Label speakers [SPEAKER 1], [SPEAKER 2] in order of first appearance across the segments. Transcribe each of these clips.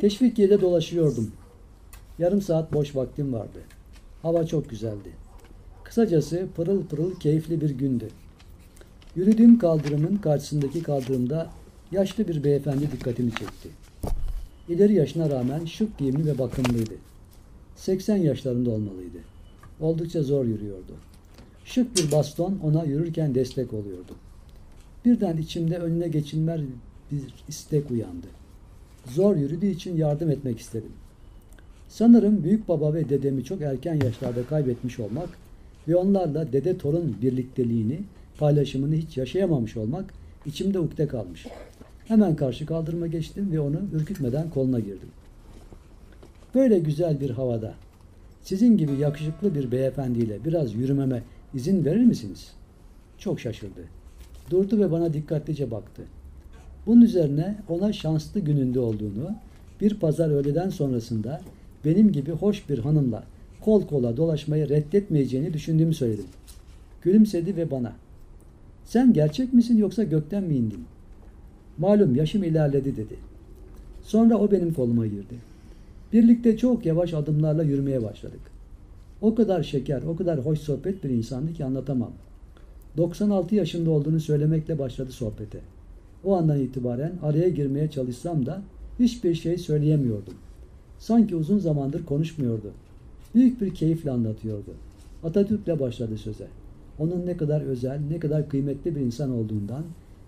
[SPEAKER 1] Teşvikiye'de dolaşıyordum. Yarım saat boş vaktim vardı. Hava çok güzeldi. Kısacası pırıl pırıl keyifli bir gündü. Yürüdüğüm kaldırımın karşısındaki kaldırımda yaşlı bir beyefendi dikkatimi çekti. İleri yaşına rağmen şık giyimli ve bakımlıydı. 80 yaşlarında olmalıydı. Oldukça zor yürüyordu. Şık bir baston ona yürürken destek oluyordu. Birden içimde önüne geçilmez bir istek uyandı. Zor yürüdüğü için yardım etmek istedim. Sanırım büyük baba ve dedemi çok erken yaşlarda kaybetmiş olmak ve onlarla dede torun birlikteliğini, paylaşımını hiç yaşayamamış olmak içimde ukde kalmış. Hemen karşı kaldırıma geçtim ve onu ürkütmeden koluna girdim. Böyle güzel bir havada sizin gibi yakışıklı bir beyefendiyle biraz yürümeme izin verir misiniz? Çok şaşırdı. Durdu ve bana dikkatlice baktı. Bunun üzerine ona şanslı gününde olduğunu, bir pazar öğleden sonrasında benim gibi hoş bir hanımla kol kola dolaşmayı reddetmeyeceğini düşündüğümü söyledim. Gülümsedi ve bana sen gerçek misin yoksa gökten mi indin? Malum yaşım ilerledi dedi. Sonra o benim koluma girdi. Birlikte çok yavaş adımlarla yürümeye başladık. O kadar şeker, o kadar hoş sohbet bir insandı ki anlatamam. 96 yaşında olduğunu söylemekle başladı sohbete. O andan itibaren araya girmeye çalışsam da hiçbir şey söyleyemiyordum. Sanki uzun zamandır konuşmuyordu. Büyük bir keyifle anlatıyordu. Atatürk'le başladı söze. Onun ne kadar özel, ne kadar kıymetli bir insan olduğundan,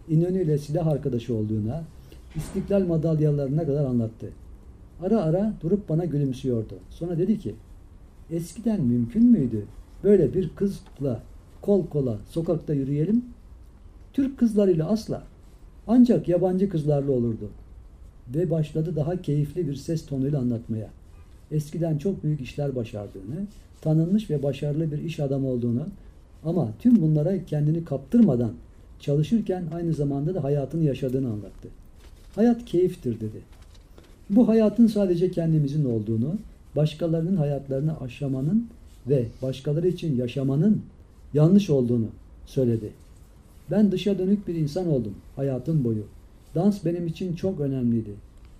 [SPEAKER 1] İnönü ile silah arkadaşı olduğuna, İstiklal madalyalarına kadar anlattı. Ara ara durup bana gülümsüyordu. Sonra dedi ki, eskiden mümkün müydü böyle bir kızla kol kola sokakta yürüyelim? Türk kızlarıyla asla. Ancak yabancı kızlarla olurdu. Ve başladı daha keyifli bir ses tonuyla anlatmaya. Eskiden çok büyük işler başardığını, tanınmış ve başarılı bir iş adamı olduğunu ama tüm bunlara kendini kaptırmadan çalışırken aynı zamanda da hayatını yaşadığını anlattı. Hayat keyiftir dedi. Bu hayatın sadece kendimizin olduğunu, başkalarının hayatlarını aşamanın ve başkaları için yaşamanın yanlış olduğunu söyledi. Ben dışa dönük bir insan oldum hayatım boyu. Dans benim için çok önemliydi.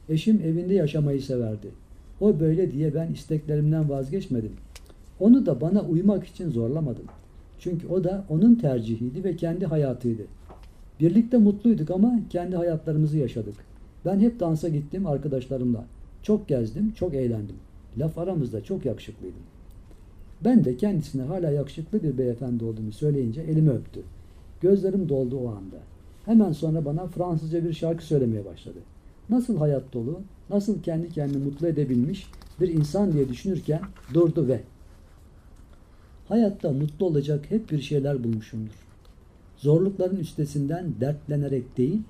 [SPEAKER 1] Eşim evinde yaşamayı severdi. O böyle diye ben isteklerimden vazgeçmedim. Onu da bana uymak için zorlamadım. Çünkü o da onun tercihiydi ve kendi hayatıydı. Birlikte mutluyduk ama kendi hayatlarımızı yaşadık. Ben hep dansa gittim arkadaşlarımla. Çok gezdim, çok eğlendim. Laf aramızda çok yakışıklıydım. Ben de kendisine hala yakışıklı bir beyefendi olduğunu söyleyince elimi öptü. Gözlerim doldu o anda. Hemen sonra bana Fransızca bir şarkı söylemeye başladı. Nasıl hayat dolu, nasıl kendi kendini mutlu edebilmiş bir insan diye düşünürken durdu ve hayatta mutlu olacak hep bir şeyler bulmuşumdur. Zorlukların üstesinden dertlenerek değil,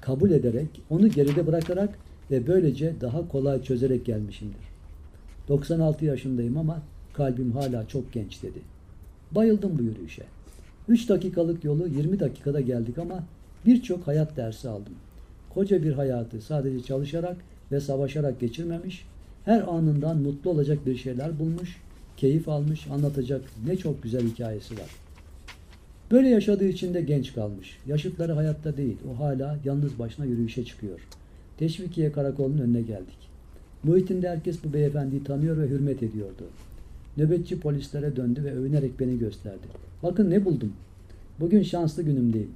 [SPEAKER 1] kabul ederek, onu geride bırakarak ve böylece daha kolay çözerek gelmişimdir. 96 yaşındayım ama kalbim hala çok genç dedi. Bayıldım bu yürüyüşe. 3 dakikalık yolu 20 dakikada geldik ama birçok hayat dersi aldım. Koca bir hayatı sadece çalışarak ve savaşarak geçirmemiş, her anından mutlu olacak bir şeyler bulmuş, keyif almış, anlatacak ne çok güzel hikayesi var. Böyle yaşadığı için de genç kalmış. Yaşıtları hayatta değil, o hala yalnız başına yürüyüşe çıkıyor. Teşvikiye karakolunun önüne geldik. Muhitinde herkes bu beyefendiyi tanıyor ve hürmet ediyordu. Nöbetçi polislere döndü ve övünerek beni gösterdi. Bakın ne buldum. Bugün şanslı günümdeyim.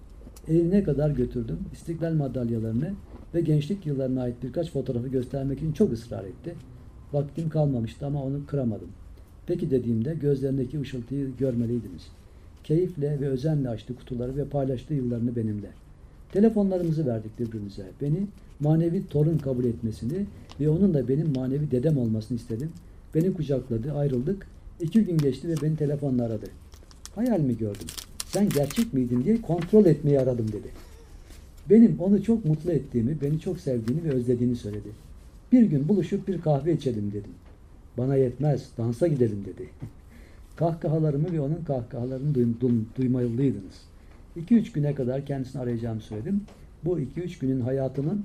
[SPEAKER 1] Evine kadar götürdüm. İstiklal madalyalarını ve gençlik yıllarına ait birkaç fotoğrafı göstermek için çok ısrar etti. Vaktim kalmamıştı ama onu kıramadım. Peki dediğimde gözlerindeki ışıltıyı görmeliydiniz. Keyifle ve özenle açtı kutuları ve paylaştı yıllarını benimle. Telefonlarımızı verdik birbirimize. Beni manevi torun kabul etmesini ve onun da benim manevi dedem olmasını istedim. Beni kucakladı, ayrıldık. İki gün geçti ve beni telefonla aradı. Hayal mi gördüm? Sen gerçek miydin diye kontrol etmeyi aradım dedi. Benim onu çok mutlu ettiğimi, beni çok sevdiğini ve özlediğini söyledi. Bir gün buluşup bir kahve içelim dedim. Bana yetmez, dansa gidelim dedi. Kahkahalarımı ve onun kahkahalarını duy, duy, duymalıydınız. 2-3 güne kadar kendisini arayacağımı söyledim. Bu 2-3 günün hayatının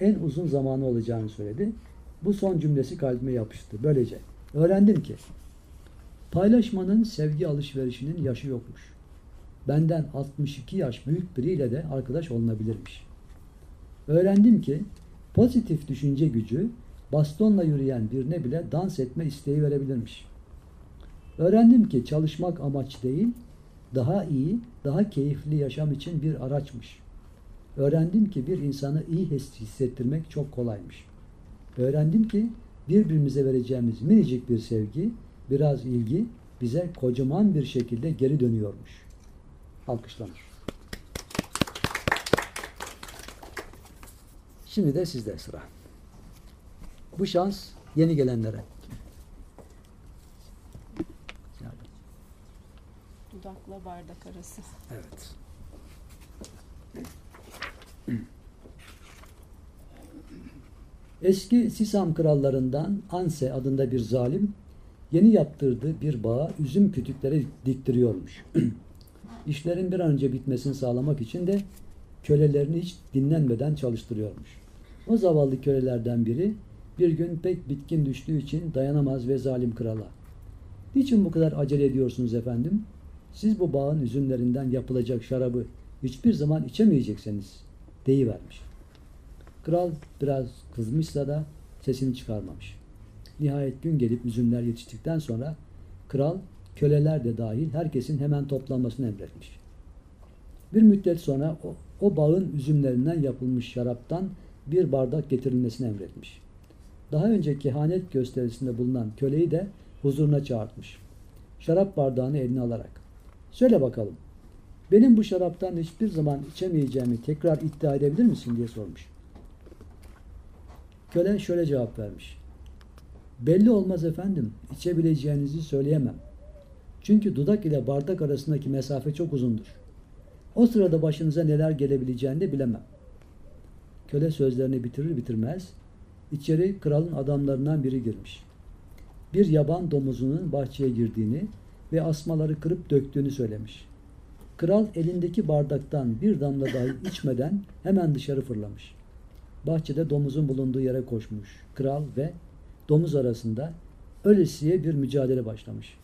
[SPEAKER 1] en uzun zamanı olacağını söyledi. Bu son cümlesi kalbime yapıştı. Böylece öğrendim ki paylaşmanın sevgi alışverişinin yaşı yokmuş. Benden 62 yaş büyük biriyle de arkadaş olunabilirmiş. Öğrendim ki pozitif düşünce gücü bastonla yürüyen birine bile dans etme isteği verebilirmiş. Öğrendim ki çalışmak amaç değil, daha iyi, daha keyifli yaşam için bir araçmış. Öğrendim ki bir insanı iyi hissettirmek çok kolaymış. Öğrendim ki birbirimize vereceğimiz minicik bir sevgi, biraz ilgi bize kocaman bir şekilde geri dönüyormuş. Alkışlanır. Şimdi de sizde sıra. Bu şans yeni gelenlere.
[SPEAKER 2] Dudakla bardak arası.
[SPEAKER 1] Evet. Eski Sisam krallarından Anse adında bir zalim yeni yaptırdığı bir bağa üzüm kütükleri diktiriyormuş. İşlerin bir an önce bitmesini sağlamak için de kölelerini hiç dinlenmeden çalıştırıyormuş. O zavallı kölelerden biri bir gün pek bitkin düştüğü için dayanamaz ve zalim krala. Niçin bu kadar acele ediyorsunuz efendim? Siz bu bağın üzümlerinden yapılacak şarabı hiçbir zaman içemeyecekseniz deyivermiş. Kral biraz kızmışsa da sesini çıkarmamış. Nihayet gün gelip üzümler yetiştikten sonra kral köleler de dahil herkesin hemen toplanmasını emretmiş. Bir müddet sonra o, o bağın üzümlerinden yapılmış şaraptan bir bardak getirilmesini emretmiş. Daha önce kehanet gösterisinde bulunan köleyi de huzuruna çağırtmış. Şarap bardağını eline alarak. Söyle bakalım. Benim bu şaraptan hiçbir zaman içemeyeceğimi tekrar iddia edebilir misin diye sormuş. Köle şöyle cevap vermiş. Belli olmaz efendim. İçebileceğinizi söyleyemem. Çünkü dudak ile bardak arasındaki mesafe çok uzundur. O sırada başınıza neler gelebileceğini de bilemem. Köle sözlerini bitirir bitirmez içeri kralın adamlarından biri girmiş. Bir yaban domuzunun bahçeye girdiğini ve asmaları kırıp döktüğünü söylemiş. Kral elindeki bardaktan bir damla dahi içmeden hemen dışarı fırlamış. Bahçede domuzun bulunduğu yere koşmuş. Kral ve domuz arasında ölesiye bir mücadele başlamış.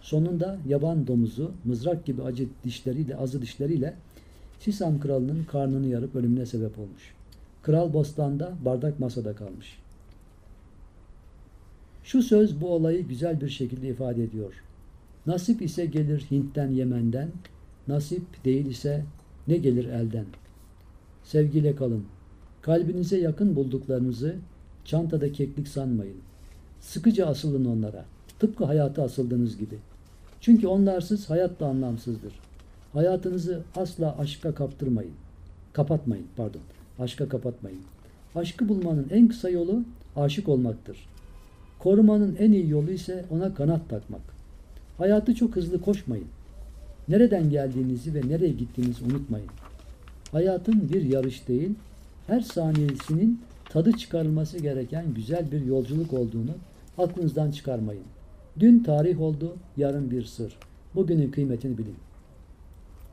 [SPEAKER 1] Sonunda yaban domuzu mızrak gibi acı dişleriyle, azı dişleriyle Sisam kralının karnını yarıp ölümüne sebep olmuş. Kral bostanda, bardak masada kalmış. Şu söz bu olayı güzel bir şekilde ifade ediyor. Nasip ise gelir Hint'ten Yemen'den, nasip değil ise ne gelir elden. Sevgiyle kalın. Kalbinize yakın bulduklarınızı çantada keklik sanmayın. Sıkıca asılın onlara. Tıpkı hayata asıldığınız gibi. Çünkü onlarsız hayat da anlamsızdır. Hayatınızı asla aşka kaptırmayın. Kapatmayın, pardon. Aşka kapatmayın. Aşkı bulmanın en kısa yolu aşık olmaktır. Korumanın en iyi yolu ise ona kanat takmak. Hayatı çok hızlı koşmayın. Nereden geldiğinizi ve nereye gittiğinizi unutmayın. Hayatın bir yarış değil, her saniyesinin tadı çıkarılması gereken güzel bir yolculuk olduğunu aklınızdan çıkarmayın. Dün tarih oldu, yarın bir sır. Bugünün kıymetini bilin.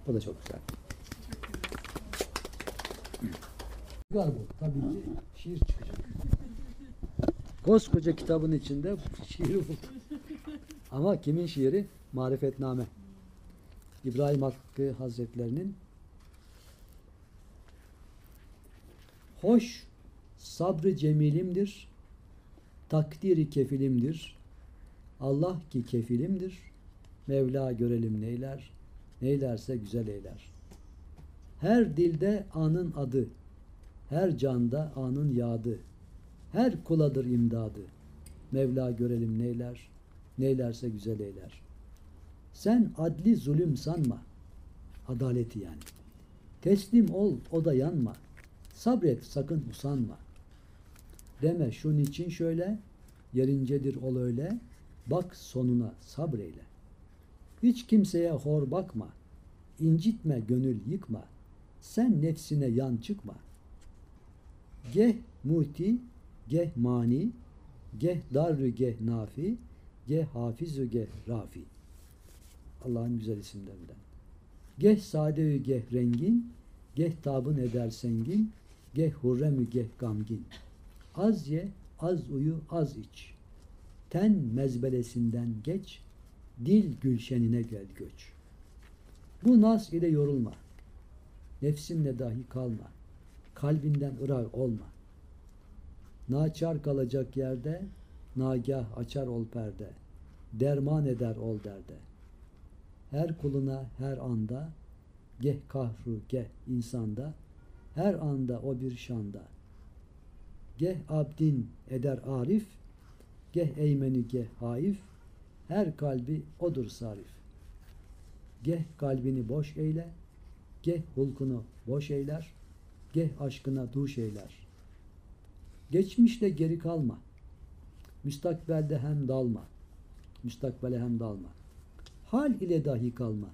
[SPEAKER 1] Bu da çok güzel. Bu. Tabii ki şiir çıkacak. Koskoca kitabın içinde şiir bu. Ama kimin şiiri? Marifetname. İbrahim Hakkı Hazretlerinin Hoş sabrı cemilimdir, takdiri kefilimdir. Allah ki kefilimdir, Mevla görelim neyler, neylerse güzel eyler. Her dilde anın adı, her canda anın yadı, her kuladır imdadı. Mevla görelim neyler, neylerse güzel eyler. Sen adli zulüm sanma, adaleti yani. Teslim ol, o da yanma. Sabret, sakın usanma. Deme şunun için şöyle, yerincedir ol öyle, bak sonuna sabreyle. Hiç kimseye hor bakma, incitme gönül yıkma, sen nefsine yan çıkma. Geh muti, geh mani, geh darrü geh nafi, geh hafizü geh rafi. Allah'ın güzel isimlerinden. Geh sadeü geh rengin, geh tabın eder sengin, geh hurremü geh gamgin. Az ye, az uyu, az iç. Ten mezbelesinden geç, dil gülşenine gel göç. Bu nas ile yorulma. Nefsinle dahi kalma. Kalbinden ırak olma. Naçar kalacak yerde, nagah açar ol perde. Derman eder ol derde. Her kuluna her anda, geh kahru geh insanda, her anda o bir şanda. Geh abdin eder arif, geh eymeni geh haif, her kalbi odur sarif. Geh kalbini boş eyle, geh hulkunu boş eyler, geh aşkına duş eyler. Geçmişle geri kalma. Müstakbelde hem dalma. Müstakbele hem dalma. Hal ile dahi kalma.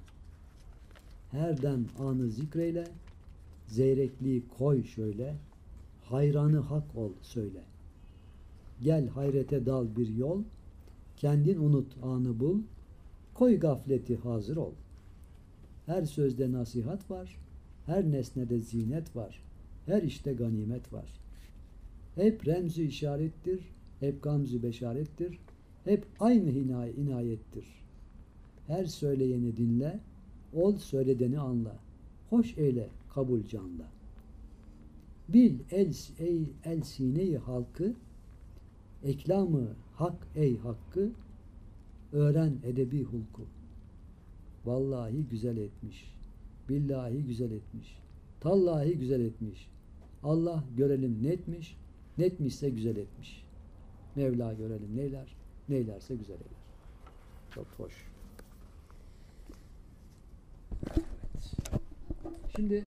[SPEAKER 1] Herden anı zikreyle, zeyrekliği koy şöyle, hayranı hak ol söyle. Gel hayrete dal bir yol, kendin unut anı bul, koy gafleti hazır ol. Her sözde nasihat var, her nesnede zinet var, her işte ganimet var. Hep remzi işarettir, hep gamzı beşarettir, hep aynı hinay inayettir. Her söyleyeni dinle, ol söyledeni anla, hoş eyle kabul canla. Bil el, ey el sineyi halkı, eklamı hak ey hakkı, öğren edebi hulku. Vallahi güzel etmiş. Billahi güzel etmiş. Tallahi güzel etmiş. Allah görelim netmiş. Netmişse güzel etmiş. Mevla görelim neyler. Neylerse güzel eyler. Çok hoş. Evet. Şimdi